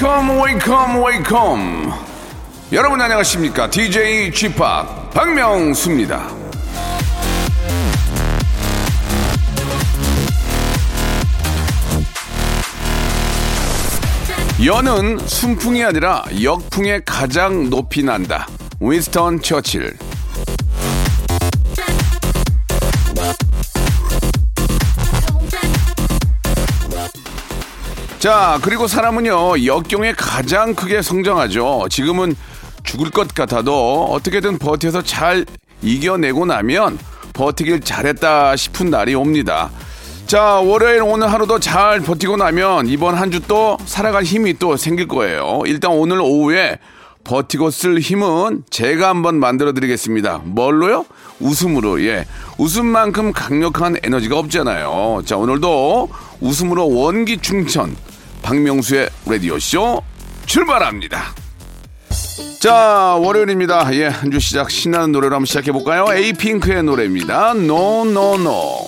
Welcome welcome welcome 여러분 안녕하십니까 DJ G Park 박명수입니다 연은 순풍이 아니라 역풍에 가장 높이 난다. 윈스턴 처칠. 자, 그리고 사람은요, 역경에 가장 크게 성장하죠. 지금은 죽을 것 같아도 어떻게든 버텨서 잘 이겨내고 나면 버티길 잘했다 싶은 날이 옵니다. 자, 월요일 오늘 하루도 잘 버티고 나면 이번 한 주 또 살아갈 힘이 또 생길 거예요. 일단 오늘 오후에 버티고 쓸 힘은 제가 한번 만들어 드리겠습니다. 뭘로요? 웃음으로, 예. 웃음만큼 강력한 에너지가 없잖아요. 자, 오늘도 웃음으로 원기 충천. 박명수의 라디오쇼 출발합니다. 자, 월요일입니다. 예, 한 주 시작 신나는 노래로 한번 시작해 볼까요? 에이핑크의 노래입니다. No, no, no.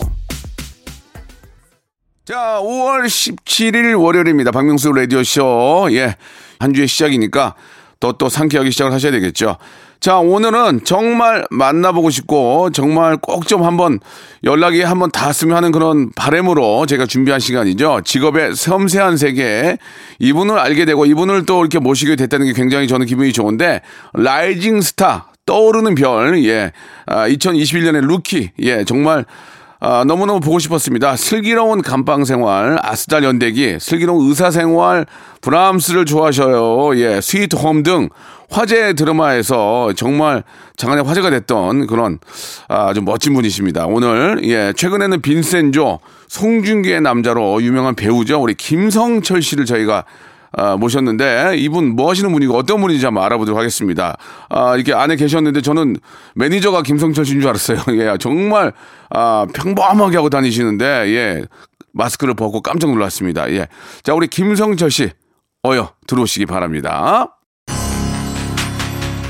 자, 5월 17일 월요일입니다. 박명수 라디오쇼. 예. 한 주의 시작이니까 또또 상쾌하게 시작을 하셔야 되겠죠. 자, 오늘은 정말 만나보고 싶고 정말 꼭 좀 한번 연락이 한번 닿았으면 하는 그런 바램으로 제가 준비한 시간이죠. 직업의 섬세한 세계. 이분을 알게 되고 이분을 또 이렇게 모시게 됐다는 게 굉장히 저는 기분이 좋은데 rising star 떠오르는 별. 예. 아, 2021년의 루키. 예, 정말 아, 너무너무 보고 싶었습니다. 슬기로운 감방 생활, 아스달 연대기, 슬기로운 의사 생활, 브람스를 좋아하세요. 예, 스위트 홈 등 화제 드라마에서 정말 장안의 화제가 됐던 그런 아주 멋진 분이십니다. 오늘 예, 최근에는 빈센조, 송중기의 남자로 유명한 배우죠. 우리 김성철 씨를 저희가 아, 모셨는데 이분 뭐 하시는 분이고 어떤 분인지 한번 알아보도록 하겠습니다. 아, 이렇게 안에 계셨는데 저는 매니저가 김성철 씨인 줄 알았어요. 예, 정말 아, 평범하게 하고 다니시는데 예, 마스크를 벗고 깜짝 놀랐습니다. 예. 자, 우리 김성철 씨 어여 들어오시기 바랍니다.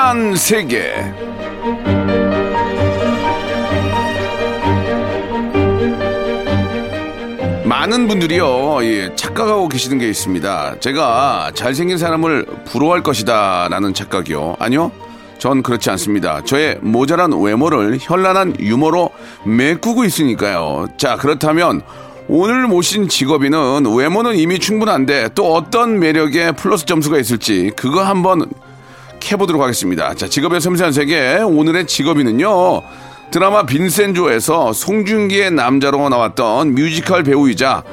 섬세한 세계. 많은 분들이요, 예, 착각하고 계시는 게 있습니다. 제가 잘생긴 사람을 부러워할 것이다, 라는 착각이요. 아니요? 전 그렇지 않습니다. 저의 모자란 외모를 현란한 유머로 메꾸고 있으니까요. 자, 그렇다면 오늘 모신 직업인은 외모는 이미 충분한데 또 어떤 매력에 플러스 점수가 있을지 그거 한번 캐보도록 하겠습니다. 자, 직업의 섬세한 세계 오늘의 직업인은요. 드라마 빈센조에서 송중기의 남자로 나왔던 뮤지컬 배우이자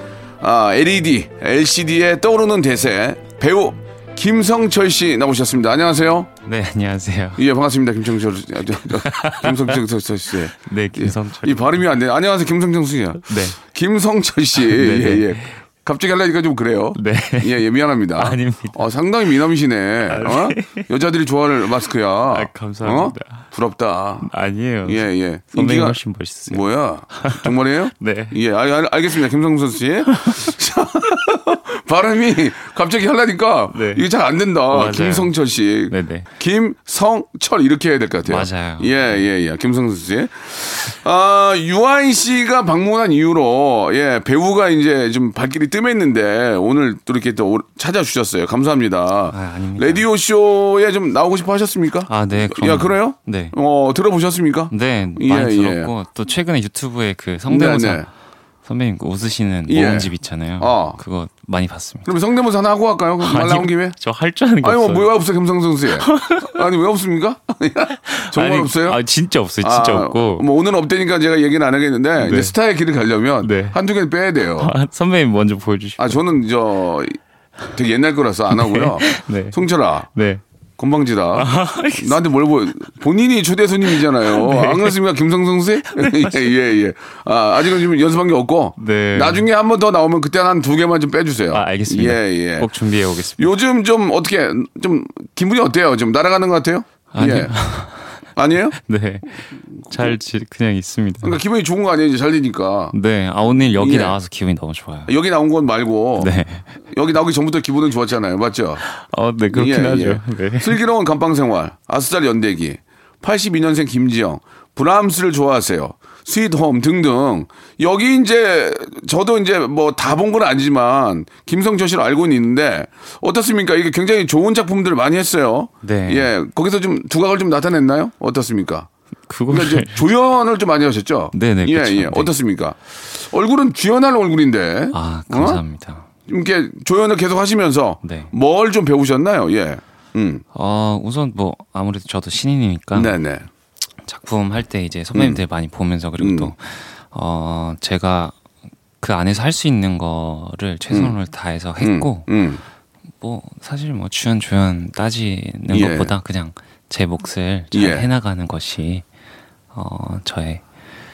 아, LED, LCD에 떠오르는 대세 배우 김성철 씨 나오셨습니다. 안녕하세요. 네, 안녕하세요. 예, 반갑습니다. 김성철 씨. 아, 김성철 씨. 네, 김성철. 이 발음이 안 돼. 안녕하세요. 김성철 씨요. 네. 김성철 씨. 네, 예, 네. 예. 갑자기 하려니까 좀 그래요. 네. 예, 예, 미안합니다. 아닙니다. 어, 상당히 미남이시네. 어? 여자들이 좋아할 마스크야. 아, 감사합니다. 어? 부럽다. 아니에요. 예, 예. 선배님 훨씬 멋있으세요. 뭐야? 정말이에요? 네. 예, 알, 알, 알겠습니다. 김성선 씨. 자, 발음이 갑자기 하려니까 네. 이게 잘 안 된다. 맞아요. 김성철 씨. 네네. 김성철 이렇게 해야 될 것 같아요. 맞아요. 예, 예, 예. 김성선 씨. 아, 유아인 씨가 방문한 이후로 예, 배우가 이제 좀 발길이 뜸했는데 오늘 또 이렇게 또 오- 찾아주셨어요. 감사합니다. 아, 아닙니다. 라디오 쇼에 좀 나오고 싶어 하셨습니까? 아, 네. 그럼. 야, 그래요? 네. 어, 들어보셨습니까? 네, 예, 많이 예. 들었고 또 최근에 유튜브에 그 성대모사 네, 네. 선배님 그 웃으시는 예. 모음집 있잖아요. 어. 그거 많이 봤습니다. 그럼 성대모사 하나 하고 갈까요? 말 나온 김에? 저 할 줄 아는 게 아니, 뭐, 없어요. 왜 없어, 김성선 씨? 아니, 왜 없습니까? 정말 아니, 없어요? 아, 진짜 없어요. 진짜 아, 없고. 뭐, 오늘은 없다니까 제가 얘기는 안 하겠는데, 네. 스타의 길을 가려면 네. 한두 개는 빼야 돼요. 아, 선배님 먼저 보여주시고. 아, 저는 저, 되게 옛날 거라서 안 하고요. 네. 송철아, 네. 건방지다. 나한테 뭘 보여. 본인이 초대 손님이잖아요. 네. 안 그렇습니까? 김성성 씨? 예, 예, 예. 아, 아직은 좀 연습한 게 없고. 네. 나중에 한 번 더 나오면 그때 한 두 개만 좀 빼주세요. 아, 알겠습니다. 예, 예. 꼭 준비해 오겠습니다. 요즘 좀 어떻게 좀 기분이 어때요? 좀 날아가는 것 같아요? 아니요. 예. 아니에요? 네. 잘 지, 그냥 있습니다. 그러니까 기분이 좋은 거 아니에요? 이제 잘 되니까. 네. 아, 오늘 여기 예. 나와서 기분이 너무 좋아요. 여기 나온 건 말고 네. 여기 나오기 전부터 기분은 좋았잖아요. 맞죠? 어, 네. 그렇긴 예, 하죠. 예. 네. 슬기로운 감방 생활, 아스달 연대기, 82년생 김지영, 브람스를 좋아하세요. 스윗홈 등등. 여기 이제 저도 이제 뭐 다 본 건 아니지만 김성철 씨를 알고는 있는데 어떻습니까? 이게 굉장히 좋은 작품들을 많이 했어요. 네. 예. 거기서 좀 두각을 좀 나타냈나요? 어떻습니까? 그거를 그러니까 이제 조연을 좀 많이 하셨죠? 네네, 예, 그쵸. 예. 네. 어떻습니까? 얼굴은 주연할 얼굴인데. 아, 어? 감사합니다. 이렇게 조연을 계속 하시면서 네. 뭘 좀 배우셨나요? 예. 음. 어, 우선 뭐 아무래도 저도 신인이니까 네네. 작품 할 때 이제 선배님들 많이 보면서 그리고 음. 또 어, 제가 그 안에서 할 수 있는 거를 최선을 다해서 했고 음. 뭐 사실 뭐 주연 조연 따지는 예. 것보다 그냥 제 몫을 잘 예. 해나가는 것이 어, 저의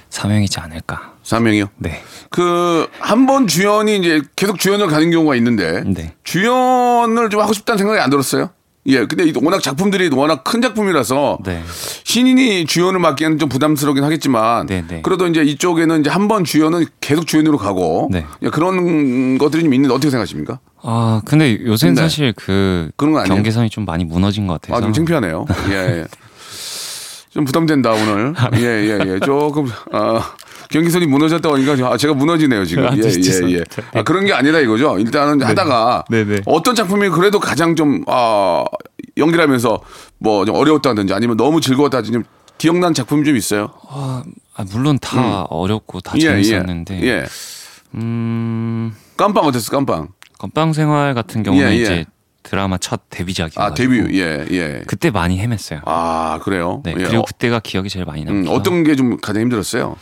사명이지 않을까. 사명이요. 네. 그 한 번 주연이 이제 계속 주연을 가는 경우가 있는데 네. 주연을 좀 하고 싶다는 생각이 안 들었어요? 예. 근데 이 워낙 작품들이 워낙 큰 작품이라서 네. 신인이 주연을 맡기에는 좀 부담스럽긴 하겠지만 네, 네. 그래도 이제 이쪽에는 이제 한 번 주연은 계속 주연으로 가고 네. 예, 그런 것들이 좀 있는데 어떻게 생각하십니까? 아 근데 요새는 네. 사실 그 그런 거? 경계선이 좀 많이 무너진 것 같아서 아, 좀 창피하네요. 예, 예. 좀 부담된다, 오늘. 예, 예, 예. 조금, 아, 경기선이 무너졌다고 하니까 좀, 아, 제가 무너지네요, 지금. 아, 예, 예, 예. 아, 그런 게 아니라 이거죠. 일단은 하다가 네, 네. 어떤 작품이 그래도 가장 좀, 아, 연기를 하면서 뭐 좀 어려웠다든지 아니면 너무 즐거웠다든지 좀 기억난 작품이 좀 있어요. 아, 아, 물론 다 어렵고 다 예, 재밌었는데 예. 예. 음 깜빵 어땠어, 깜빵? 건빵 생활 같은 경우는 예, 예. 이제 드라마 첫 데뷔작이어서 아, 데뷔, 예, 예. 그때 많이 헤맸어요. 아, 그래요? 네 예. 그리고 어, 그때가 기억이 제일 많이 음, 남죠. 어떤 게 좀 가장 힘들었어요?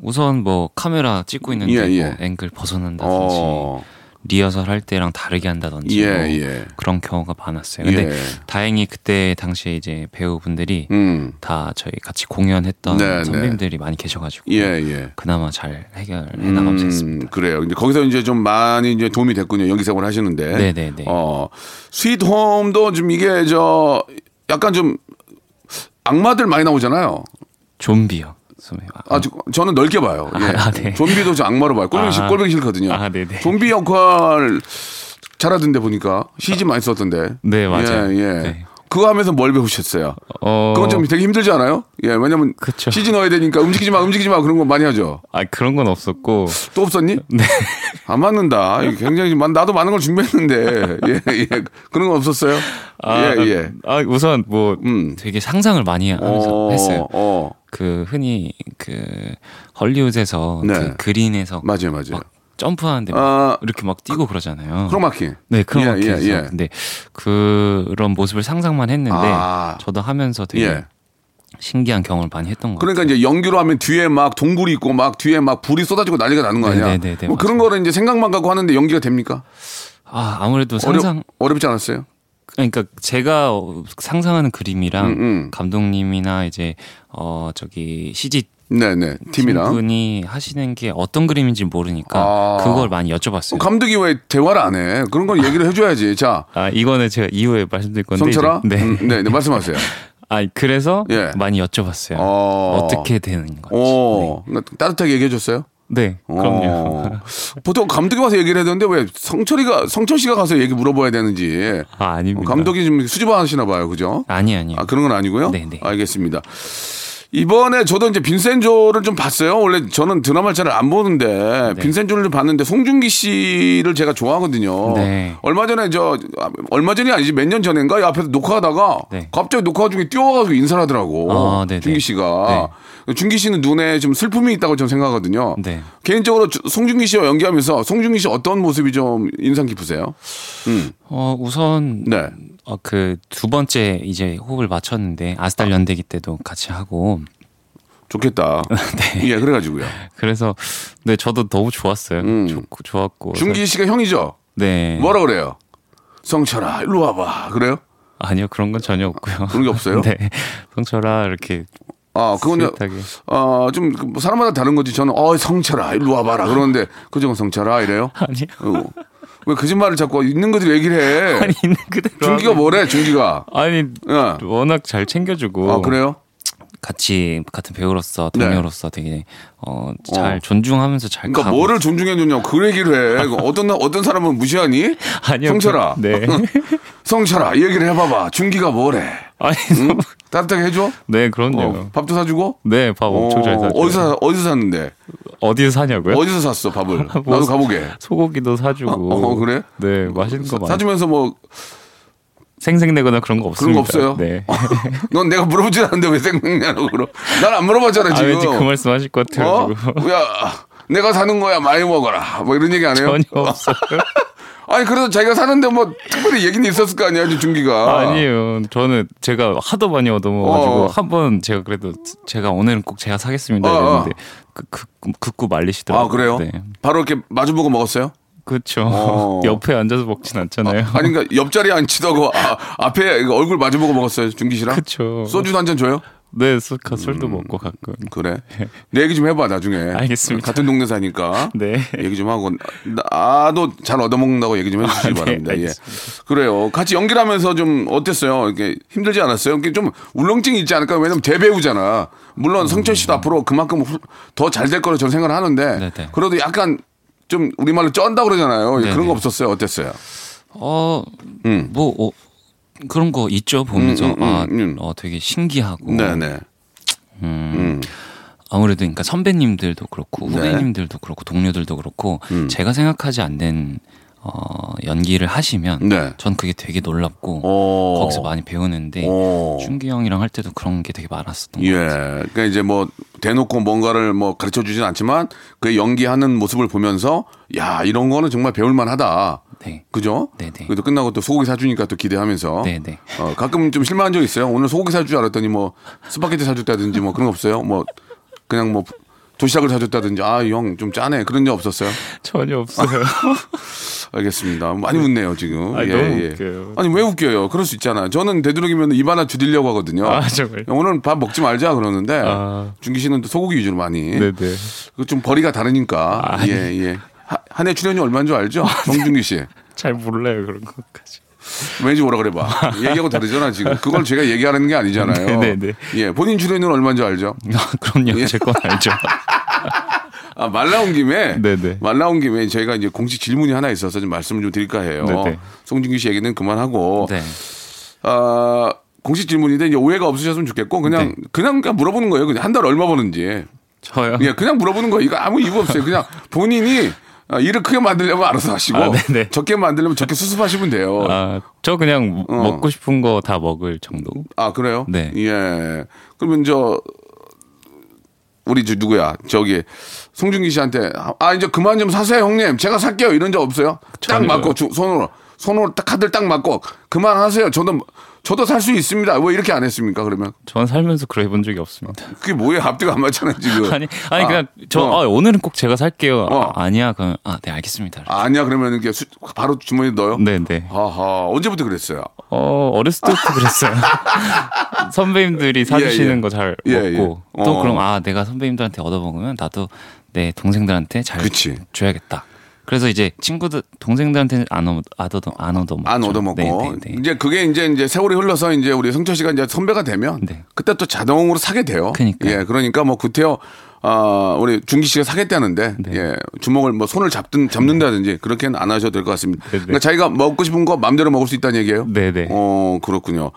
우선 뭐 카메라 찍고 있는데 예, 예. 뭐 앵글 벗어난다든지 어, 리허설 할 때랑 다르게 한다든지 예, 뭐 예. 그런 경우가 많았어요. 근데 예. 다행히 그때 당시에 이제 배우분들이 음, 다 저희 같이 공연했던 네, 네. 선배님들이 많이 계셔가지고 예, 예. 그나마 잘 해결해 나가면서 했습니다. 음, 그래요. 근데 거기서 이제 좀 많이 이제 도움이 됐군요. 연기 생활 하시는데. 네네네. 어, 스윗홈도 좀 이게 저 약간 좀 악마들 많이 나오잖아요. 좀비요. 선배님. 아, 저, 저는 넓게 봐요. 예. 아, 네. 좀비도 저 악마로 봐요. 꼴보기, 싫- 아. 꼴보기 싫거든요. 아, 네네. 좀비 역할 잘하던데 보니까 CG 많이 썼던데. 네, 맞아요. 예, 예. 네. 그거 하면서 뭘 배우셨어요? 어, 그건 좀 되게 힘들지 않아요? 예, 왜냐면 그쵸. CG 넣어야 되니까 움직이지 마, 움직이지 마 그런 거 많이 하죠. 아 그런 건 없었고 또 없었니? 네. 안 맞는다. 굉장히 많- 나도 많은 걸 준비했는데 예, 예. 그런 건 없었어요. 아, 예, 예. 아 우선 뭐 음. 되게 상상을 많이 하면서 했어요. 어, 그 흔히 그 헐리우드에서 네. 그 그린에서 맞아요, 맞아요. 막 점프하는데 막 아, 이렇게 막 뛰고 그러잖아요. 크로마키. 네, 그런 예, 예, 예, 예. 근데 그런 모습을 상상만 했는데 아. 저도 하면서 되게 예. 신기한 경험을 많이 했던 것 그러니까 같아요. 이제 연기로 하면 뒤에 막 동굴이 있고 막 뒤에 막 불이 쏟아지고 난리가 나는 거 아니야? 네네네네, 뭐 그런. 거를 이제 생각만 갖고 하는데 연기가 됩니까? 아 아무래도 상상 어렵 지 않았어요? 그러니까 제가 어, 상상하는 그림이랑 음, 음. 감독님이나 이제 어 저기 CG 네네 팀이랑 분이 하시는 게 어떤 그림인지 모르니까 아. 그걸 많이 여쭤봤어요. 감독이 왜 대화를 안 해? 그런 건 얘기를 해줘야지. 자 아 이거는 제가 이후에 말씀드릴 건데 성철아, 이제- 네. 음, 네, 네 말씀하세요. 아 그래서 예. 많이 여쭤봤어요. 어. 어... 떻게 되는 건지. 오, 그러니까 따뜻하게 얘기해줬어요. 네, 네 그럼요. 어. 보통 감독이 와서 얘기를 해야 되는데 왜 성철이가 성철 씨가 가서 얘기 물어봐야 되는지 아 어, 아닙니다. 감독이 좀 수줍어하시나 봐요, 그죠? 아니 아니요. 아 그런 건 아니고요. 네, 네. 알겠습니다. 이번에 저도 이제 빈센조를 좀 봤어요. 원래 저는 드라마를 잘 안 보는데 네. 빈센조를 좀 봤는데 송중기 씨를 제가 좋아하거든요. 네. 얼마 전에 저 아, 얼마 전이 아니지 몇 년 전인가 이 앞에서 녹화하다가 네. 갑자기 녹화 중에 뛰어가지고 인사를 하더라고. 아, 네네. 중기 씨가. 중기 씨는 눈에 좀 슬픔이 있다고 저는 생각하거든요. 네. 개인적으로 주- 송중기 씨와 연기하면서 송중기 씨 어떤 모습이 좀 인상 깊으세요? 음. 어 우선 네. 어, 그 두 번째 이제 호흡을 맞췄는데 아스달 연대기 때도 같이 하고 좋겠다. 네. 예, 그래가지고요. 그래서 네 저도 너무 좋았어요. 음. 좋고 좋았고 중기 씨가 형이죠? 네 뭐라 그래요? 성철아, 일로 와봐. 그래요? 아니요 그런 건 전혀 없고요. 그런 게 없어요? 네 성철아 이렇게 아, 그건 스윗하게. 어, 좀뭐 사람마다 다른 거지. 저는 어, 성철아, 일로 와봐라. 그러는데 그저 성철아 이래요? 아니요 어. 왜 거짓말을 자꾸 있는 그대로 얘기를 해? 아니 있는 그대로 중기가 하면- 뭐래? 중기가. 아니 예. 워낙 잘 챙겨주고 아, 그래요? 같이 같은 배우로서 네. 동료로서 되게 어잘 어. 존중하면서 잘 그러니까 가고 뭐를 존중해 주냐고 그 얘기를 해. 어떤 어떤 사람은 무시하니? 아니요 성철아. 그- 네 성철아, 이 얘기를 해봐봐. 중기가 뭐래? 아니 응? 따뜻하게 해줘? 네 그럼요 어, 밥도 사주고? 네 밥 엄청 잘 사죠 어디서 어디서 샀는데? 어디서 사냐고요 어디서 샀어 밥을? 뭐 나도 가보게. 소고기도 사주고 어, 어, 그래? 네 맛있는 거 많이 사주면서 뭐 생생내거나 그런 거 그런 없습니다 거 없어요? 네 넌 내가 물어보진 않는데 왜 생각나고 그러? 난안 물어봤잖아 아, 지금. 왠지 그 말씀 하실 것 어? 같아가지고 야, 내가 사는 거야 많이 먹어라. 뭐 이런 얘기 안 해요? 전혀 없어요 아니 그래도 자기가 사는데 뭐 특별히 얘기는 있었을 거 아니야, 중기가. 아니에요 저는 제가 하도 많이 얻어먹어가지고 어. 한번 제가 그래도 제가 오늘은 꼭 제가 사겠습니다 어, 어. 이랬는데 그, 그, 긋고 말리시더라고요 아 그래요? 네. 바로 이렇게 마주보고 먹었어요? 그렇죠 어. 옆에 앉아서 먹진 않잖아요 아 니 그러니까 옆자리에 않고 아, 앞에 얼굴 마주보고 먹었어요, 중기 씨랑. 그쵸 소주도 한 잔 줘요? 네 술, 술도 먹고 가끔 그래. 내 얘기 좀 해봐 나중에. 알겠습니다. 같은 동네 사니까. 네 얘기 좀 하고 나도 잘 얻어먹는다고 얘기 좀 해주시기 네, 바랍니다. 예. 알겠습니다. 그래요. 같이 연기를 하면서 좀 어땠어요? 이렇게 힘들지 않았어요? 이게 좀 울렁증이 있지 않을까? 왜냐면 대배우잖아. 물론 성철 씨도 앞으로 그만큼 더 잘 될 거로 저는 생각을 하는데 음. 네네. 그래도 약간 좀 우리말로 쩐다 그러잖아요. 네네. 그런 거 없었어요? 어땠어요? 어, 음. 뭐, 어, 그런 거 있죠, 보면서. 음, 음, 음, 아, 음. 어, 되게 신기하고. 네네. 음, 아무래도 그러니까 선배님들도 그렇고, 네. 후배님들도 그렇고, 동료들도 그렇고, 음. 제가 생각하지 않는, 어, 연기를 하시면, 네. 전 그게 되게 놀랍고, 어. 거기서 많이 배우는데, 어. 준기 형이랑 할 때도 그런 게 되게 많았었던 예. 것 같아요. 그러니까 이제 뭐 대놓고 뭔가를 뭐 가르쳐 주진 않지만 그 연기하는 모습을 보면서 야, 이런 거는 정말 배울 만하다. 네. 그죠? 네네. 그래도 끝나고 또 소고기 사주니까 또 기대하면서. 네네. 어, 가끔 좀 실망한 적 있어요. 오늘 소고기 사줄 줄 알았더니 뭐 스파게티 사줬다든지 뭐 그런 거 없어요. 뭐 그냥 뭐 도시락을 사줬다든지 아, 형 좀 짜네. 그런 적 없었어요. 전혀 없어요. 알겠습니다. 많이 웃네요, 지금. 아니, 너무 웃겨요. 아니, 왜 웃겨요? 그럴 수 있잖아. 저는 되도록이면 입 하나 줄이려고 하거든요. 아, 정말. 오늘 밥 먹지 말자 그러는데 아. 중기 씨는 또 소고기 위주로 많이. 네네. 그 좀 벌이가 다르니까. 아니. 예, 예. 한 해 출연료 얼마인 줄 알죠? 송중기 씨. 잘 몰라요, 그런 것까지. 왠지 뭐라 그래봐. 얘기하고 다르잖아, 지금. 그걸 제가 얘기하는 게 아니잖아요. 네네네. 예, 본인 출연료는 얼마인 줄 알죠? 아, 그럼요. 예. 제건 알죠. 아, 말 나온 김에. 네네. 말 나온 김에 저희가 이제 공식 질문이 하나 있어서 좀 말씀을 좀 드릴까 해요. 네네. 송중기 씨 얘기는 그만하고. 네. 아, 공식 질문인데 이제 오해가 없으셨으면 좋겠고 그냥 네. 그냥 그냥 물어보는 거예요. 그냥 한 달 얼마 버는지. 저요? 예, 그냥 물어보는 거예요. 이거 아무 이유 없어요. 그냥 본인이 아, 일을 크게 만들려면 알아서 하시고 아. 적게 만들려면 적게 수습하시면 돼요. 아, 아, 저 그냥 어. 먹고 싶은 거 다 먹을 정도. 그래요? 네. 예. 그러면 저 우리 저 누구야? 저기 송중기 씨한테 아 이제 그만 좀 사세요, 형님. 제가 살게요. 이런 적 없어요? 딱. 맞고 주- 손으로 손으로 딱 카드를 딱 맞고 그만하세요. 저도 저도 살 수 있습니다. 왜 이렇게 안 했습니까? 그러면 전 살면서 그래 본 적이 없습니다. 그게 뭐예요? 앞뒤가 안 맞잖아요 지금. 아니 아니 아, 그냥 저 어. 아, 오늘은 꼭 제가 살게요. 어. 아, 아니야 그럼 아네 알겠습니다. 아, 아니야 그러면 이게 수- 바로 주머니에 넣어요? 네네. 하하 언제부터 그랬어요? 어 어렸을 때부터 그랬어요. 선배님들이 사주시는 예, 예. 거잘 예, 먹고 예. 또 어. 그럼 아 내가 선배님들한테 얻어 먹으면 나도 내 동생들한테 잘 그치. 줘야겠다. 그래서 이제 친구들 동생들한테는 안 얻어 안 얻어 안 얻어 먹죠. 안 얻어 먹고 네, 네, 네. 이제 그게 이제 이제 세월이 흘러서 이제 우리 성철 씨가 이제 선배가 되면 네. 그때 또 자동으로 사게 돼요. 그러니까요. 예, 그러니까 뭐 구태여 아 우리 중기 씨가 사겠다는데 네. 예 주먹을 뭐 손을 잡든 잡는다든지 그렇게는 안 하셔도 될 것 같습니다. 네, 네. 그러니까 자기가 먹고 싶은 거 마음대로 먹을 수 있다는 얘기예요. 네네. 어 그렇군요.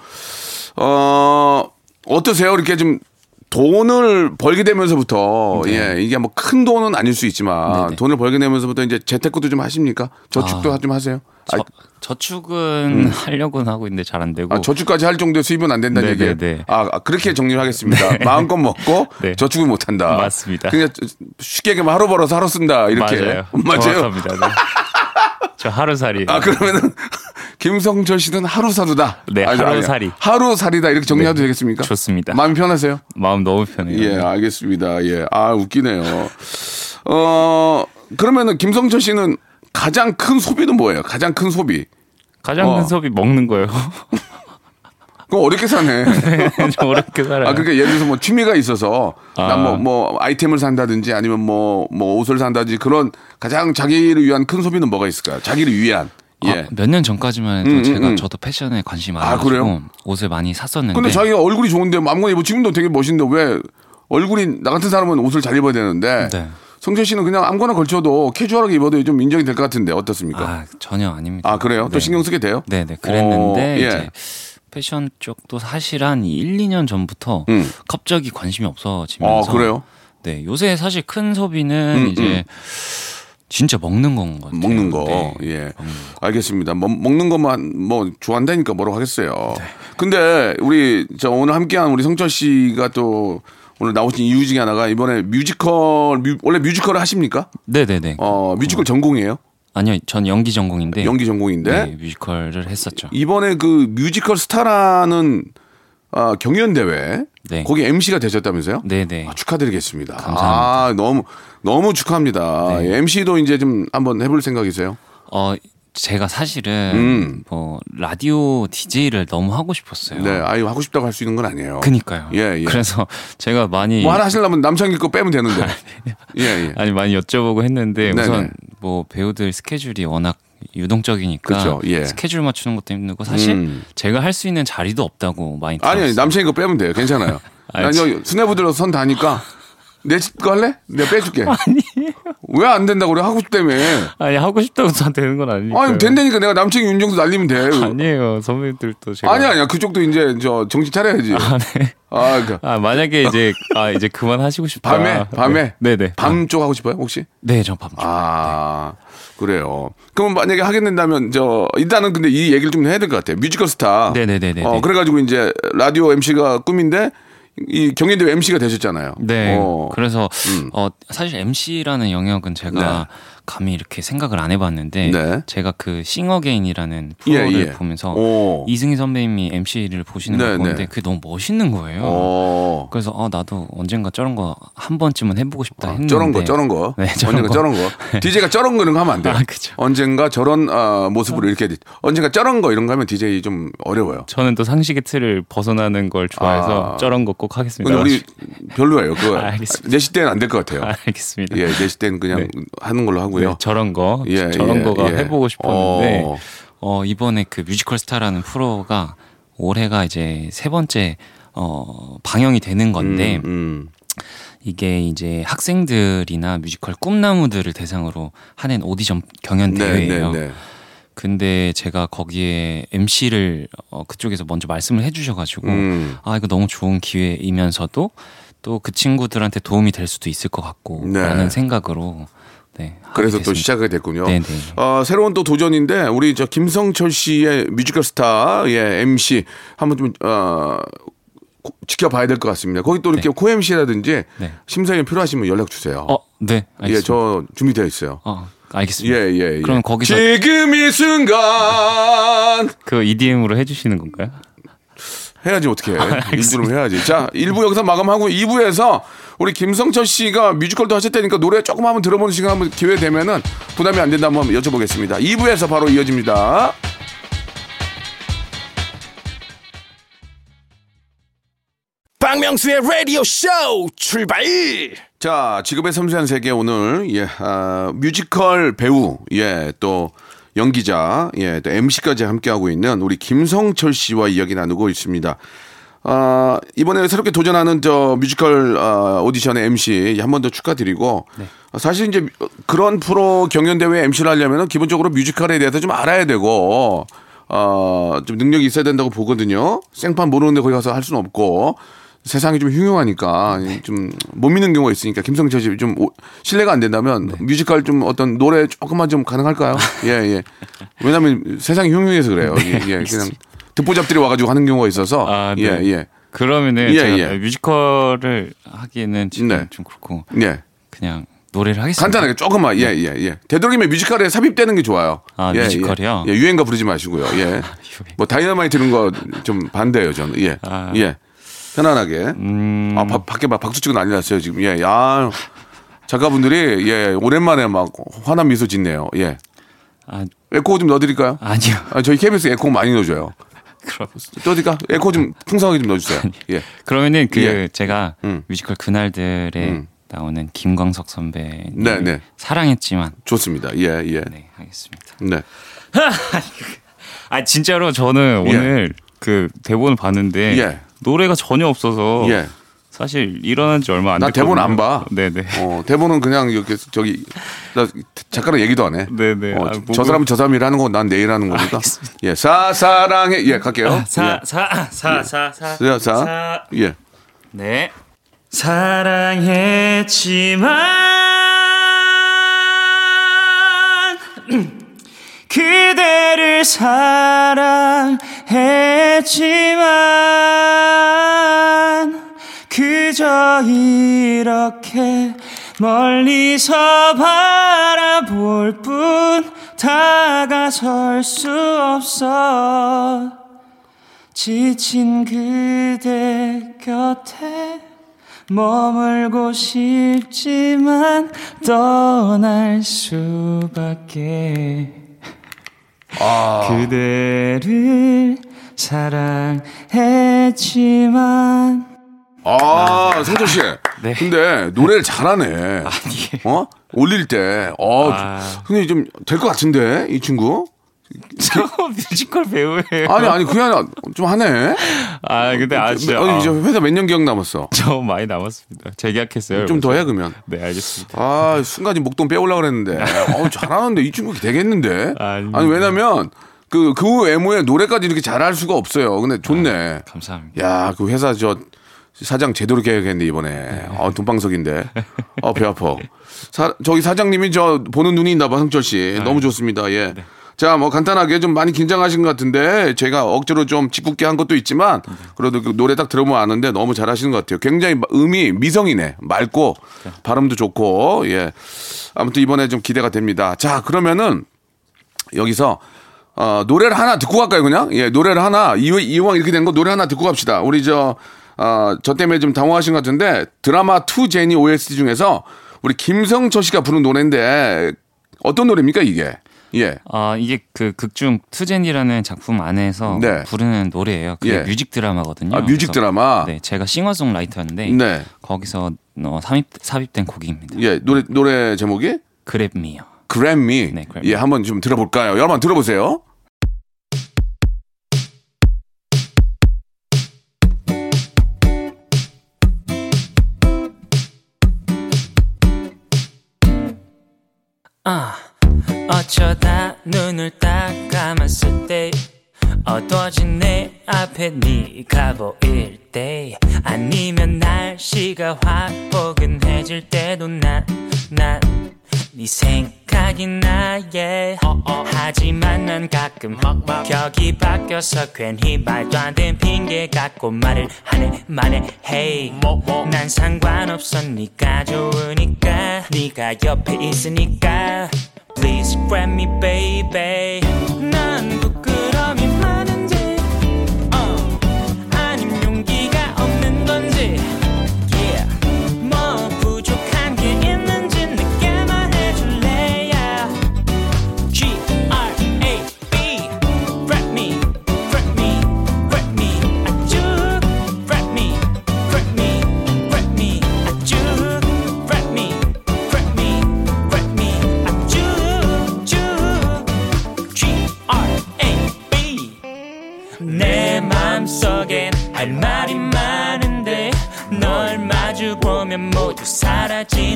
어 어떠세요? 이렇게 좀 돈을 벌게 되면서부터 예 이게 뭐 큰 돈은 아닐 수 있지만 네. 네네. 돈을 벌게 되면서부터 이제 재테크도 좀 하십니까? 저축도 아. 좀 하세요? 저, 아, 저축은 하려고는 하고 있는데 잘 안 되고. 아, 저축까지 할 정도의 수입은 안 된다는 네, 얘기예요. 네, 네. 아, 아, 그렇게 정리를 하겠습니다. 마음껏 먹고 네. 저축을 못 한다. 맞습니다. 그냥 쉽게 얘기하면 하루 벌어서 하루 쓴다 이렇게. 맞아요. 맞아요. 정확합니다. 네. 저 하루살이. 아 그러면은 김성철 씨는 하루살이다. 네, 아니, 하루살이. 하루살이다 이렇게 정리해도 되겠습니까? 좋습니다. 마음이 편하세요? 마음 너무 편해요. 예, 알겠습니다. 예, 아 웃기네요. 어 그러면은 김성철 씨는 가장 큰 소비는 뭐예요? 가장 큰 소비. 가장 어. 큰 소비 먹는 거예요. 그거 어렵게 사네. 좀 어렵게 살아요. 아, 그러니까 예를 들어서 뭐 취미가 있어서 아. 난뭐뭐 아이템을 산다든지 아니면 뭐 뭐 옷을 산다든지 그런 가장 자기를 위한 큰 소비는 뭐가 있을까요? 자기를 위한. 예. 몇년 전까지만 해도 음, 음, 제가 음. 저도 패션에 관심이 아, 많아가지고 그래요? 옷을 많이 샀었는데 근데 자기가 얼굴이 좋은데 아무거나 입어 지금도 되게 멋있는데 왜 얼굴이 나 같은 사람은 옷을 잘 입어야 되는데 네. 성철 씨는 그냥 아무거나 걸쳐도 캐주얼하게 입어도 좀 인정이 될 것 같은데 어떻습니까? 아 전혀 아닙니다. 아, 그래요? 또 네. 신경 쓰게 돼요? 네네 그랬는데 어, 예. 이제 패션 쪽도 사실 한 1, 2년 전부터 음. 갑자기 관심이 없어지면서 아 그래요? 네 요새 사실 큰 소비는 음, 이제 진짜 먹는 건것 같아요. 먹는 거. 네. 예. 알겠습니다. 뭐, 먹는 것만 뭐 좋아한다니까 뭐라고 하겠어요. 네. 근데 우리 저 오늘 함께한 우리 성철 씨가 또 오늘 나오신 이유 중에 하나가 이번에 뮤지컬 뮤- 원래 뮤지컬을 하십니까? 네네네. 어 뮤지컬 전공이에요? 아니요 전 연기 전공인데 연기 전공인데 네, 뮤지컬을 했었죠. 이번에 그 뮤지컬 스타라는 아, 경연 대회 네. 거기 MC가 되셨다면서요? 네네. 아, 축하드리겠습니다. 감사합니다. 아 너무 너무 축하합니다. 네. MC도 이제 좀 한번 해볼 생각이세요? 어 제가 사실은 음. 뭐 라디오 DJ를 너무 하고 싶었어요. 네, 아유 하고 싶다고 할 수 있는 건 아니에요. 그니까요. 예, 예. 그래서 제가 많이 뭐 하나 하시려면 남창희 거 빼면 되는데. 예, 예. 아니 많이 여쭤보고 했는데 네네. 우선 뭐 배우들 스케줄이 워낙 유동적이니까 그쵸, 예. 스케줄 맞추는 것도 힘들고 사실 음. 제가 할 수 있는 자리도 없다고 많이 들었어요. 아니, 아니 남창희 거 빼면 돼요. 괜찮아요. 난 알지. 여기 수뇌부들로 선 다니까 내 집 거 할래? 내가 빼줄게. 왜 안 된다고 그래? 하고 싶다며. 아니 하고 싶다고 다 되는 건 아니니까. 아니, 된다니까 내가 남창희 윤정수 날리면 돼. 아니에요 선배님들도 제가 아니, 아니야. 그쪽도 이제 저 정신 차려야지. 아, 네. 아, 그아 만약에 이제 아 이제 그만 하시고 싶다. 밤에? 밤에? 네, 네. 밤 쪽 하고 싶어요? 혹시? 네, 저 밤. 쪽. 아, 그래요. 그럼 만약에 하게 된다면 저 일단은 근데 이 얘기를 좀 해야 될 것 같아요. 뮤지컬 스타. 네네네네. 어, 그래가지고 이제 라디오 MC가 꿈인데 이 경연대회 MC가 되셨잖아요. 네. 어. 그래서 음. 어 사실 MC라는 영역은 제가 네. 감히 이렇게 생각을 안 해봤는데 네. 제가 그 싱어게인이라는 예, 프로를 예. 보면서 오. 이승희 선배님이 MC를 보시는 네, 걸 보는데 네. 그게 너무 멋있는 거예요. 어. 그래서 어 나도 언젠가 저런 거 한 번쯤은 해보고 싶다 했는데 저런 거, 저런 거. 네, 저런 언젠가 거. 저런 거. DJ가 저런 거 이런 거 하면 안 돼요. 아, 그죠. 언젠가 저런 아, 모습으로 이렇게 언젠가 저런 거 이런 거 하면 DJ 좀 어려워요. 저는 또 상식의 틀을 벗어나는 걸 좋아해서 아. 저런 거 꼭 하겠습니다. 근데 우리 별로예요. 그거 아, 알겠습니다. 내시 때는 안 될 것 같아요. 아, 알겠습니다. 예, 내시 때는 그냥 네. 하는 걸로 하고 요. 네, 저런 거 예, 저런 예, 거가 예. 해보고 싶었는데 어. 어. 이번에 그 뮤지컬 스타라는 프로가 올해가 이제 세 번째 어 방영이 되는 건데 음, 음. 이게 이제 학생들이나 뮤지컬 꿈나무들을 대상으로 하는 오디션 경연 네, 대회예요. 네, 네. 근데 제가 거기에 MC를 어, 그쪽에서 먼저 말씀을 해주셔가지고 음. 아 이거 너무 좋은 기회이면서도 또 그 친구들한테 도움이 될 수도 있을 것 네. 같고라는 생각으로 네. 그래서 또. 시작이 됐군요. 네네. 어, 새로운 또 도전인데 우리 저 김성철 씨의 뮤지컬 스타 예 MC 한번 좀 어, 고- 지켜봐야 될 것 같습니다. 거기 또 이렇게 co MC라든지 네. 심사위원 필요하시면 연락 주세요. 어, 네. 예, 알겠습니다. 저 준비되어 있어요. 어, 알겠습니다. 예, 예, 예. 그럼 거기서 지금 이 순간 그 EDM으로 해주시는 건가요? 해야지 어떻게 해. 일부러 해야지. 자, 1부 여기서 마감하고 2부에서 우리 김성철 씨가 뮤지컬도 하셨다니까 노래 조금 한번 들어보는 시간 한번 기회 되면은 부담이 안 된다면 한번 여쭤보겠습니다. 2부에서 바로 이어집니다. 박명수의 라디오 쇼 출발 자, 직업의 섬세한 세계 오늘 예, 아, 뮤지컬 배우 예, 또 연기자, 예, 또 MC까지 함께하고 있는 우리 김성철 씨와 이야기 나누고 있습니다. 아, 이번에 새롭게 도전하는 저 뮤지컬 아, 오디션의 MC 한 번 더 축하드리고 사실 이제 그런 프로 경연대회 MC를 하려면 기본적으로 뮤지컬에 대해서 좀 알아야 되고 어, 좀 능력이 있어야 된다고 보거든요. 생판 모르는데 거기 가서 할 수는 없고 세상이 좀 흉흉하니까 좀 못 믿는 경우가 있으니까 김성철 씨좀 실례가 안 된다면 뮤지컬 좀 어떤 노래 조금만 좀 가능할까요? 예, 예. 왜냐면 세상이 흉흉해서 그래요. 예, 예. 그냥 듣보잡들이 와가지고 하는 경우가 있어서 아, 네. 예, 예. 그러면은 예, 예. 뮤지컬을 하기에는 지금 네. 좀 그렇고 예. 그냥 노래를 하겠습니다. 간단하게 조금만 예, 예, 예. 되도록이면 뮤지컬에 삽입되는 게 좋아요. 아, 예, 뮤지컬이요? 예, 예, 유행가 부르지 마시고요. 예. 뭐 다이너마이트 이런 거 좀 반대예요, 저는. 예. 아. 예. 편안하게. 음, 아, 바- 밖에 막 박수 치고 난리 났어요, 지금. 예. 야. 작가분들이 예, 오랜만에 막 환한 미소 짓네요. 예. 아, 에코 좀 넣어 드릴까요? 아니요. 아, 저희 KBS 에코 많이 넣어 줘요. 그럼 떠드릴까? 에코 좀 풍성하게 좀 넣어 주세요. 예. 그러면은 그 예. 제가 음. 뮤지컬 그날들에 음. 나오는 김광석 선배님 네, 네. 사랑했지만 좋습니다. 예, 예. 네 하겠습니다. 네. 아 진짜로 저는 예. 오늘 그 대본을 봤는데 예. 노래가 전혀 없어서 예. 사실 일어난 지 얼마 안나 됐거든요. 대본 안 봐. 네네. 어, 대본은 그냥 이렇게 저기 나 작가랑 얘기도 안 해. 네네. 어, 아, 저- 뭐- 저 사람은 저 사람이 하는 거고 난 내일 하는 거니까. 예, 사사랑해. 예, 갈게요. 예. 사사사사사 사, 사. 예. 네. 사랑했지만 그대를 사랑 했지만 그저 이렇게 멀리서 바라볼 뿐 다가설 수 없어. 지친 그대 곁에 머물고 싶지만 떠날 수밖에 그대를 사랑했지만 아, 성철 씨. 네. 근데 노래를 잘하네. 어? 올릴 때. 어, 아. 근데 좀 될 것 같은데 이 친구. 저 뮤지컬 배우예요. 아니 아니 그게 아니라 좀 하네. 아 근데 아 진짜 아니 이제 아, 회사 몇 년 기억 남았어. 저 많이 남았습니다. 재계약했어요. 좀 더 해 그러면. 네 알겠습니다. 아 순간 이 목돈 빼올라 그랬는데. 어 잘하는데 이 친구 되겠는데. 아닙니다. 아니 왜냐면 그그 외모에 노래까지 이렇게 잘할 수가 없어요. 근데 좋네. 감사합니다. 야, 그 회사 저 사장 제대로 계약했네 이번에. 네. 아, 돈방석인데. 아, 배 아파. 사, 저기 사장님이 저 보는 눈이 있나 봐, 성철 씨. 너무 좋습니다. 예. 네. 자, 뭐 간단하게 좀 많이 긴장하신 것 같은데 제가 억지로 좀 짓궂게 한 것도 있지만 그래도 그 노래 딱 들어보면 아는데 너무 잘하시는 것 같아요. 굉장히 마- 음이 미성이네. 맑고 발음도 좋고 예. 아무튼 이번에 좀 기대가 됩니다. 자, 그러면은 여기서 어, 노래를 하나 듣고 갈까요, 그냥? 예, 노래를 하나, 이, 이왕 이렇게 된 거 노래 하나 듣고 갑시다. 우리 저, 어, 저 때문에 좀 당황하신 것 같은데, 드라마 투 제니 OST 중에서 우리 김성철 씨가 부른 노래인데, 어떤 노래입니까, 이게? 예. 아 이게 그 극중 투 제니라는 작품 안에서 네. 부르는 노래예요. 그게 예. 뮤직 드라마거든요. 아, 뮤직 드라마? 네, 제가 싱어송라이터인데 네. 거기서 어, 삽입 삽입된 곡입니다. 예, 노래, 노래 제목이? 그랩미요. 그래미. 네, 그래미. 예, 한번 좀 들어볼까요? 여러분 들어보세요. 어쩌다 눈을 딱 감았을 때 어두워진 내 앞에 네가 보일 때 아니면 날씨가 확 포근해질 때도 난난네 생각이 나예 하지만 난 가끔 격이 바뀌어서 괜히 말도 안 되는 핑계 갖고 말을 하네 말해. Hey. 난 상관없어. 네가 좋으니까. 네가 옆에 있으니까 Please grab me baby. 난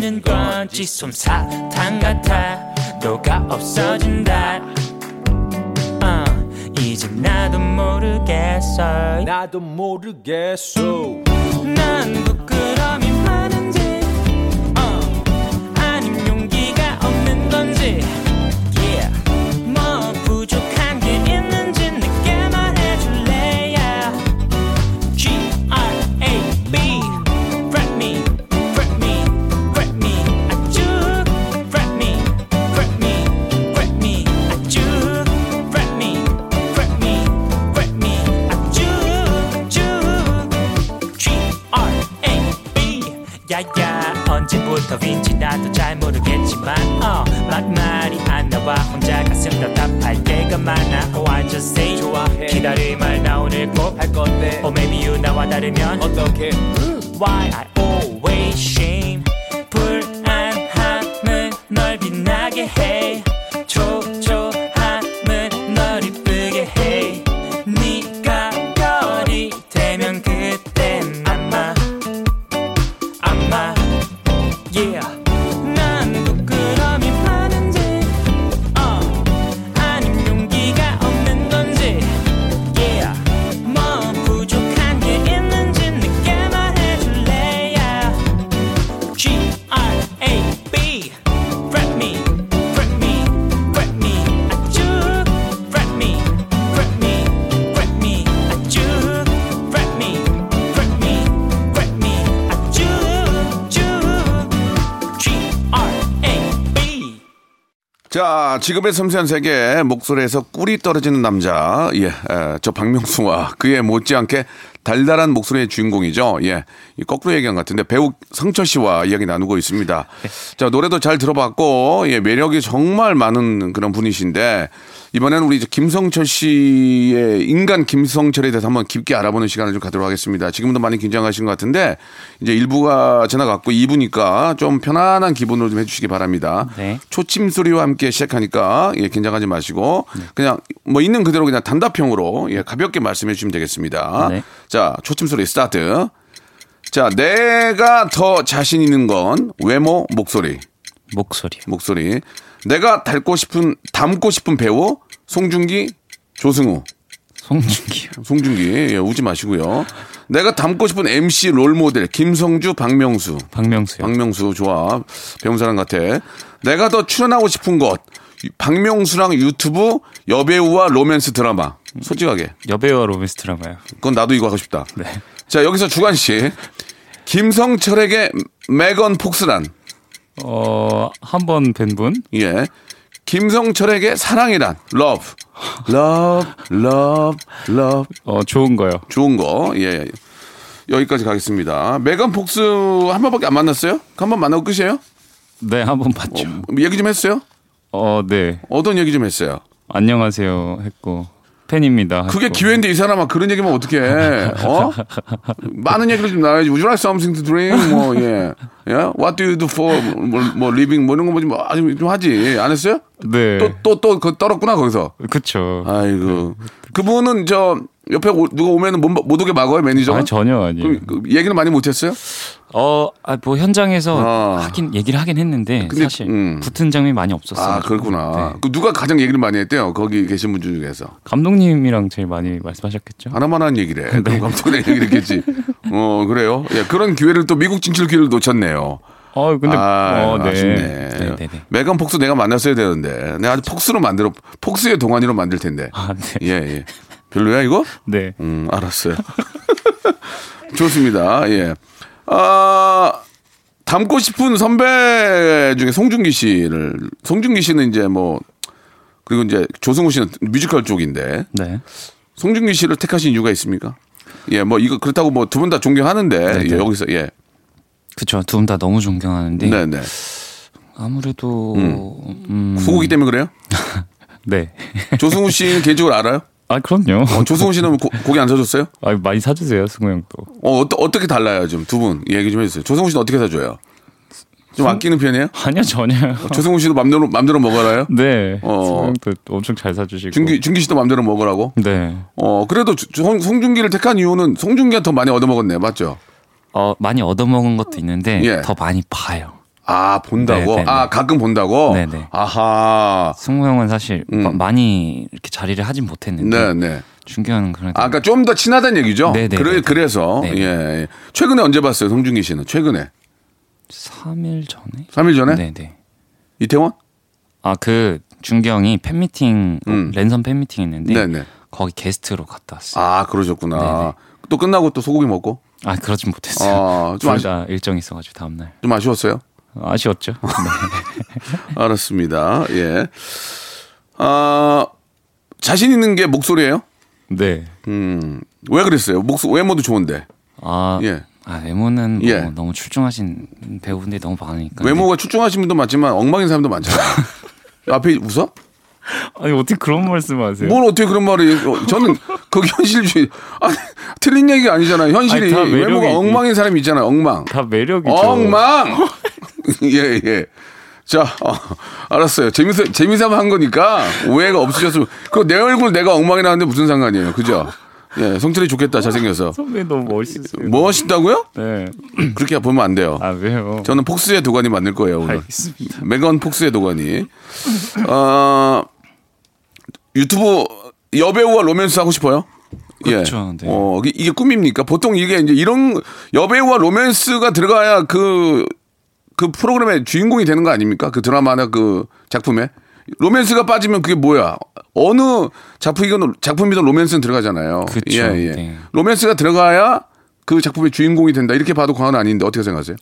있는 건지. 솜사탕 같아. 너가 없어진다. 어, 이제 나도 모르겠어. 나도 모르겠어. 난 부끄러움이 언제부터 윈지 나도 잘 모르겠지만 어 막말이 안 나와 혼자 가슴 답답할 때가 많아. Oh I just say 좋아해. 기다림을 나 오늘 꼭 할 건데. Or maybe you 나와 다르면 어떻게? Why? I 자, 지금의 섬세한 세계 목소리에서 꿀이 떨어지는 남자. 예, 에, 저 박명수와 그의 못지않게 달달한 목소리의 주인공이죠. 예, 이 거꾸로 얘기한 것 같은데 배우 성철 씨와 이야기 나누고 있습니다. 자, 노래도 잘 들어봤고, 예, 매력이 정말 많은 그런 분이신데 이번에는 우리 김성철 씨의 인간 김성철에 대해서 한번 깊게 알아보는 시간을 좀 갖도록 하겠습니다. 지금도 많이 긴장하신 것 같은데 이제 1부가 지나갔고 2부니까 좀 편안한 기분으로 좀 해주시기 바랍니다. 네. 초침 소리와 함께 시작하니까 예, 긴장하지 마시고 그냥 뭐 있는 그대로 그냥 단답형으로 예, 가볍게 말씀해 주시면 되겠습니다. 네. 자, 초침 소리 스타트. 자, 내가 더 자신 있는 건 외모, 목소리. 목소리요. 목소리. 내가 닮고 싶은 닮고 싶은 배우 송중기, 조승우. 송중기요. 송중기 예, 우지 마시고요. 내가 닮고 싶은 MC 롤 모델 김성주, 박명수. 박명수요. 박명수 좋아. 배운 사람 같아. 내가 더 출연하고 싶은 것. 박명수랑 유튜브 여배우와 로맨스 드라마. 솔직하게. 여배우와 로맨스 드라마요. 그건 나도 이거 하고 싶다. 네. 자, 여기서 주관식. 김성철에게 메건 폭스란. 어, 한 번 뵌 분? 예. 김성철에게 사랑이란. love. love, love, love. 어, 좋은 거요. 좋은 거. 예. 여기까지 가겠습니다. 메건 폭스 한 번밖에 안 만났어요? 한 번 만나고 끝이에요? 네, 한 번 봤죠. 얘기 좀 했어요? 어, 네. 어떤 얘기 좀 했어요? 안녕하세요 했고 팬입니다. 그게. 기회인데 이 사람아 그런 얘기면 어떡해? 어? 많은 얘기를 좀 나와야지. Would you like something to drink? 뭐 예, 예. What do you do for 뭐, 뭐 living 뭐 이런 거 뭐좀 좀, 좀 하지. 안 했어요? 네. 또 또 또 떨었구나 거기서. 그쵸. 아이고 그분은 저 옆에 오- 누가 오면은 못, 못 오게 막아요 매니저가. 아니, 전혀 아니에요. 그럼 그 얘기는 많이 못했어요? 어, 아, 뭐 현장에서 아. 하긴 얘기를 하긴 했는데 근데, 사실 음. 붙은 장면이 많이 없었어요. 아 그렇구나. 네. 그 누가 가장 얘기를 많이 했대요? 거기 계신 분 중에서. 감독님이랑 제일 많이 말씀하셨겠죠. 하나마나 한 얘기래. 네. 그럼 감독이랑 얘기를 했겠지. 어, 그래요? 예, 그런 기회를 또 미국 진출 기회를 놓쳤네요. 어, 근데 아, 어, 네. 아쉽네. 네, 네, 네. 메간 폭스 내가 만났어야 되는데. 내가 아주 폭스로 만들어, 폭스의 동안이로 만들 텐데. 아, 네. 예, 예. 별로야, 이거? 네. 음, 알았어요. 좋습니다. 예. 아, 닮고 싶은 선배 중에 송중기 씨를, 송중기 씨는 이제 뭐, 그리고 이제 조승우 씨는 뮤지컬 쪽인데, 네. 송중기 씨를 택하신 이유가 있습니까? 예, 뭐 이거 그렇다고 뭐 두 분 다 존경하는데 네, 예, 네. 여기서 예, 그쵸. 두분 다 너무 존경하는데 네, 네. 아무래도 음, 소고기 때문에 그래요? 네. 조승우 씨는 개인적으로 알아요? 아, 그럼요. 어, 조승우 씨는 고, 고기 안 사줬어요? 아, 많이 사주세요, 승우 형도. 어, 어떠, 어떻게 달라요, 좀두분 얘기 좀 해주세요. 조승우 씨는 어떻게 사줘요? 좀 아끼는 편이에요? 아니요, 전혀. 조승우 씨도 맘대로 맘대로 먹어라요? 네. 어. 승우 형도 엄청 잘 사주시고. 준기 준기 씨도 맘대로 먹으라고? 네. 어, 그래도 송, 송중기를 택한 이유는 송중기가 더 많이 얻어먹었네, 맞죠? 어, 많이 얻어먹은 것도 있는데 예. 더 많이 봐요. 아 본다고? 네, 네, 아 네. 가끔 본다고? 네, 네. 아하. 승우 형은 사실 음. 마- 많이 이렇게 자리를 하진 네, 못했는데 네. 준기 형은 그래도 아, 그러니까 좀더 친하다는 얘기죠? 네, 네, 그래, 네. 그래서 네. 예, 예. 최근에 언제 봤어요, 송중기 씨는? 최근에 3일 전에? 3일 전에? 네, 네. 이태원? 아그 준기 형이 팬미팅 음. 랜선 팬미팅 했는데 네, 네. 거기 게스트로 갔다 왔어요. 아, 그러셨구나. 네네. 또 끝나고 또 소고기 먹고 아, 그러진 못했어요. 아, 좀둘다 일정이 있어가지고 다음 날 좀 아쉬웠어요? 아쉬웠죠. 네. 알았습니다. 예. 아, 자신 있는 게 목소리예요? 네. 음, 왜 그랬어요? 목소 외모도 좋은데. 아, 예. 아 외모는 뭐 예. 너무 출중하신 배우분들이 너무 많으니까. 외모가 출중하신 분도 많지만 엉망인 사람도 많잖아요. 앞에 웃어? 아니 어떻게 그런 말씀하세요? 뭘 어떻게 그런 말을 어, 저는 그게 현실주의 아니 틀린 얘기가 아니잖아요 현실이 아니, 외모가 있- 엉망인 사람이 있잖아요 엉망 다 매력이죠. 엉망 예 예 자 어, 알았어요 재밌어 재미삼아 한 거니까 오해가 없으셨으면 그내 얼굴 내가 엉망이라는데 무슨 상관이에요 그죠 예 성철이 좋겠다 잘생겨서 선배 너무 멋있으세요. 멋있다고요 네. 그렇게 보면 안 돼요 아 왜요? 저는 폭스의 도가니 만들 거예요 오늘 알겠습니다. 메건 폭스의 도가니. 어, 유튜브 여배우와 로맨스 하고 싶어요? 그렇죠, 네. 어, 이게- 이게 꿈입니까? 보통 이게 이제 이런 여배우와 로맨스가 들어가야 그, 그 프로그램의 주인공이 되는 거 아닙니까? 그 드라마나 그 작품에. 로맨스가 빠지면 그게 뭐야? 어느 작품이건 작품이든 로맨스는 들어가잖아요. 그쵸, 예, 예. 네. 로맨스가 들어가야 그 작품의 주인공이 된다. 이렇게 봐도 과언 아닌데 어떻게 생각하세요?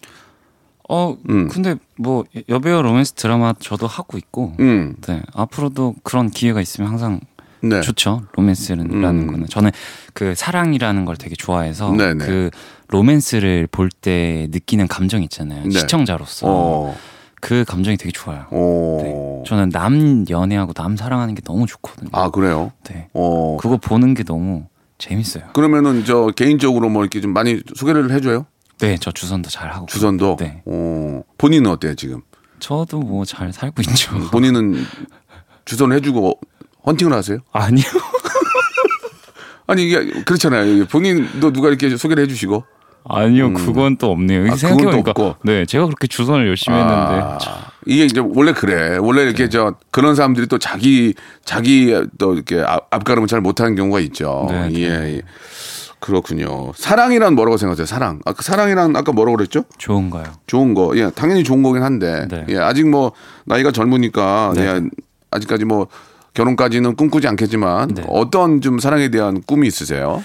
어 음. 근데 뭐 여배우 로맨스 드라마 저도 하고 있고. 음. 네 앞으로도 그런 기회가 있으면 항상 네. 좋죠 로맨스라는 음. 거는 저는 그 사랑이라는 걸 되게 좋아해서 네네. 그 로맨스를 볼 때 느끼는 감정 있잖아요 네. 시청자로서 어. 그 감정이 되게 좋아요. 어. 네. 저는 남 연애하고 남 사랑하는 게 너무 좋거든요. 아 그래요? 네. 어. 그거 보는 게 너무 재밌어요. 그러면은 저 개인적으로 뭐 이렇게 좀 많이 소개를 해줘요? 네, 저 주선도 잘 하고. 주선도. 네. 어. 본인은 어때요 지금? 저도 뭐 잘 살고 있죠. 본인은 주선을 해주고 헌팅을 하세요? 아니요. 아니 이게 그렇잖아요. 본인도 누가 이렇게 소개를 해주시고. 아니요, 그건 또 없네요. 아, 생각해보니까. 없고. 네, 제가 그렇게 주선을 열심히 했는데. 아, 이게 이제 원래 그래. 원래 이렇게 네. 저 그런 사람들이 또 자기 자기 또 이렇게 앞- 앞가름을 잘 못하는 경우가 있죠. 네, 네. 예, 예. 그렇군요. 사랑이란 뭐라고 생각하세요? 사랑. 아까 사랑이란 아까 뭐라고 그랬죠? 좋은가요? 좋은 거, 예, 당연히 좋은 거긴 한데, 네. 예, 아직 뭐 나이가 젊으니까, 네. 예, 아직까지 뭐 결혼까지는 꿈꾸지 않겠지만 네. 어떤 좀 사랑에 대한 꿈이 있으세요?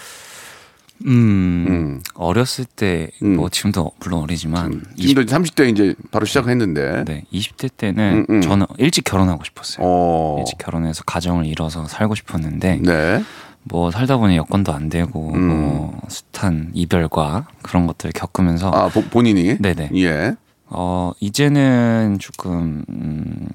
음, 음. 어렸을 때, 음. 뭐 지금도 물론 어리지만. 지금도 30대 이제 바로 시작했는데, 네, 20대 때는 음, 음. 저는 일찍 결혼하고 싶었어요. 어, 일찍 결혼해서 가정을 이뤄서 살고 싶었는데 네, 뭐 살다 보니 여건도 안 되고 음. 뭐 숱한 이별과 그런 것들을 겪으면서 아 보- 본인이, 네네. 예, 어 이제는 조금 음,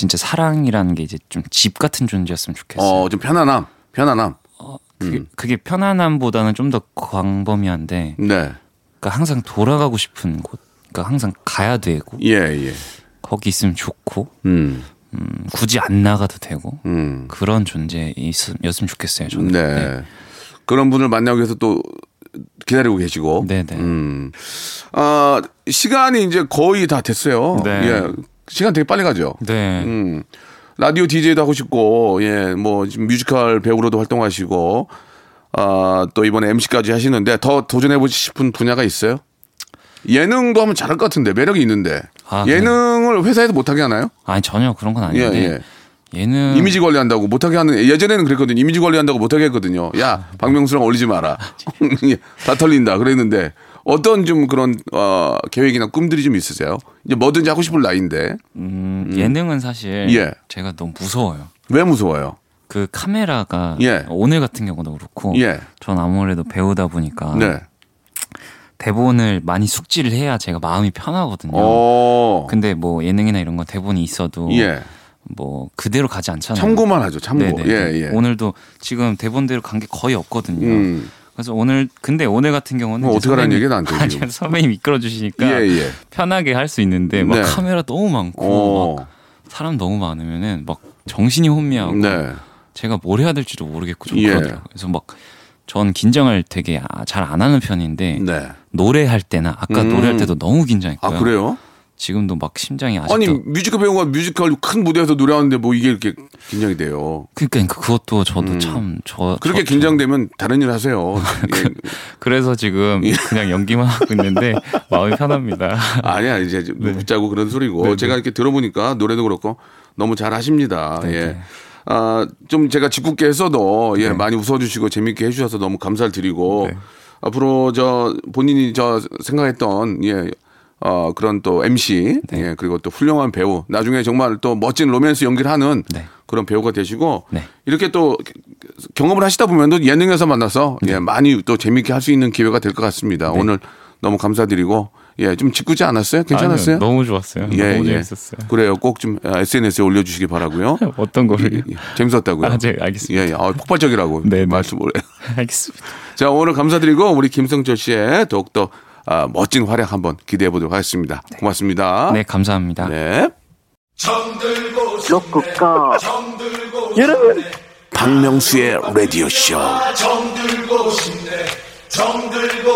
진짜 사랑이라는 게 이제 좀 집 같은 존재였으면 좋겠어요. 어, 좀 편안함, 편안함, 어, 그게, 그게 편안함보다는 좀 더 광범위한데, 네, 그러니까 항상 돌아가고 싶은 곳, 그러니까 항상 가야 되고 예, 예, 거기 있으면 좋고 음, 음, 굳이 안 나가도 되고 음, 그런 존재였으면 좋겠어요. 저는. 네. 그런 분을 만나기 위해서 또 기다리고 계시고, 네네. 음, 아 시간이 이제 거의 다 됐어요. 네. 예, 시간 되게 빨리 가죠. 네. 음, 라디오 DJ도 하고 싶고, 예, 뭐, 지금 뮤지컬 배우로도 활동하시고, 아, 또 이번에 MC까지 하시는데 더 도전해보고 싶은 분야가 있어요? 예능도 하면 잘할 것 같은데, 매력이 있는데. 아, 예능을 회사에서 못하게 하나요? 아니 전혀 그런 건 예, 아닌데 예. 얘는 이미지 관리한다고 못하게 하는, 예전에는 그랬거든요. 이미지 관리한다고 못하게 했거든요. 야, 박명수랑 올리지 마라. 예, 다 털린다. 그랬는데, 어떤 좀 그런, 어, 계획이나 꿈들이 좀 있으세요? 이제 뭐든지 하고 싶을 나이인데. 음, 예능은 사실 예. 제가 너무 무서워요. 왜 무서워요? 그 카메라가 예. 오늘 같은 경우도 그렇고 예. 전 아무래도 배우다 보니까 네. 대본을 많이 숙지를 해야 제가 마음이 편하거든요. 어. 근데 뭐 예능이나 이런 거 대본이 있어도 예. 뭐 그대로 가지 않잖아요. 참고만 하죠. 참고. 예, 예. 오늘도 지금 대본대로 간 게 거의 없거든요. 음. 그래서 오늘 근데 오늘 같은 경우는 뭐 어떻게 얘기야, 나한테 아니 지금. 선배님 이끌어 주시니까 예, 예. 편하게 할 수 있는데 막 네. 카메라 너무 많고 어. 막 사람 너무 많으면은 막 정신이 혼미하고 네. 제가 뭘 해야 될지도 모르겠고 좀 예. 그러더라고요. 그래서 막 전 긴장을 되게 잘 안 하는 편인데 네. 노래할 때나 아까 음. 노래할 때도 너무 긴장했고요. 아, 그래요? 지금도 막 심장이 아직도 아니 뮤지컬 배우가 뮤지컬 큰 무대에서 노래하는데 뭐 이게 이렇게 긴장이 돼요. 그러니까 그것도 저도 참저 그렇게 저- 긴장되면 다른 일 하세요. 예. 그래서 지금 그냥 연기만 하고 있는데 마음이 편합니다. 아니야 이제 네. 웃자고 그런 소리고 제가 이렇게 들어보니까 노래도 그렇고 너무 잘 하십니다. 네, 예. 아, 좀 제가 짓궂게 했어도 예, 많이 웃어주시고 재밌게 해주셔서 너무 감사를 드리고 네. 앞으로 저 본인이 저 생각했던 예. 어, 그런 또 MC, 네. 예, 그리고 또 훌륭한 배우, 나중에 정말 또 멋진 로맨스 연기를 하는 네. 그런 배우가 되시고, 네. 이렇게 또 경험을 하시다 보면 또 예능에서 만나서, 예, 많이 또 재밌게 할 수 있는 기회가 될 것 같습니다. 오늘 너무 감사드리고, 예, 좀 짓궂지 않았어요? 괜찮았어요? 아니요, 너무 좋았어요. 예, 너무 예. 재밌었어요. 그래요. 꼭 좀 SNS에 올려주시기 바라고요. 어떤 거를 예, 예. 재밌었다고요. 아, 네, 알겠습니다. 예, 예. 아, 폭발적이라고 네, 네. 말씀을. 알겠습니다. 자, 오늘 감사드리고 우리 김성철 씨의 더욱더 아, 멋진 활약 한번 기대해 보도록 하겠습니다. 고맙습니다. 네, 감사합니다. 네. 로쿠꺼 여러분 박명수의 라디오 쇼.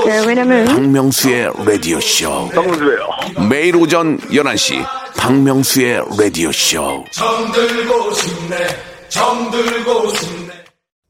네, 왜냐면 박명수의 라디오 쇼. 박명수예요 매일 오전 11시 박명수의 라디오 쇼.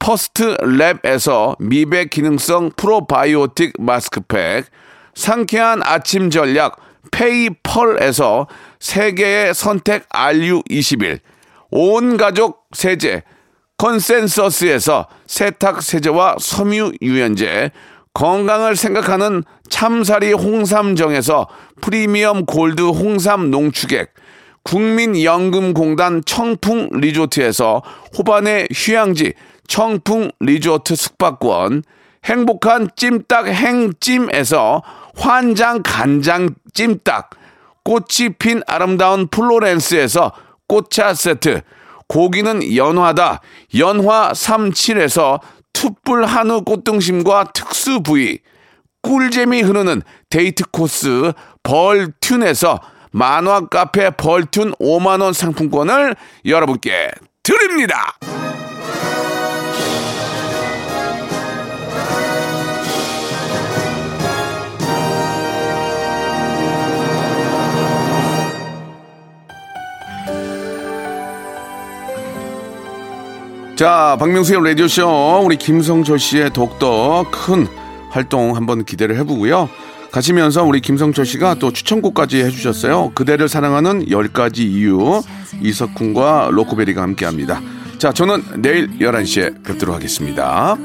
First Lab에서 미백 기능성 프로바이오틱 마스크팩, 상쾌한 아침 전략 페이펄에서 세계의 선택 RU21, 온 가족 세제 컨센서스에서 세탁 세제와 섬유 유연제, 건강을 생각하는 참사리 홍삼정에서 프리미엄 골드 홍삼 농축액, 국민연금공단 청풍 리조트에서 호반의 휴양지 청풍 리조트 숙박권, 행복한 찜닭 행찜에서 환장 간장 찜닭, 꽃이 핀 아름다운 플로렌스에서 꽃차 세트, 고기는 연화다 연화 37에서 투뿔 한우 꽃등심과 특수 부위, 꿀잼이 흐르는 데이트 코스 벌튠에서 만화 카페 벌튠 5만원 상품권을 여러분께 드립니다. 자, 박명수의 라디오쇼, 우리 김성철 씨의 독도 큰 활동 한번 기대를 해보고요. 가시면서 우리 김성철 씨가 또 추천곡까지 해주셨어요. 그대를 사랑하는 10가지 이유, 이석훈과 로코베리가 함께 합니다. 자, 저는 내일 11시에 뵙도록 하겠습니다.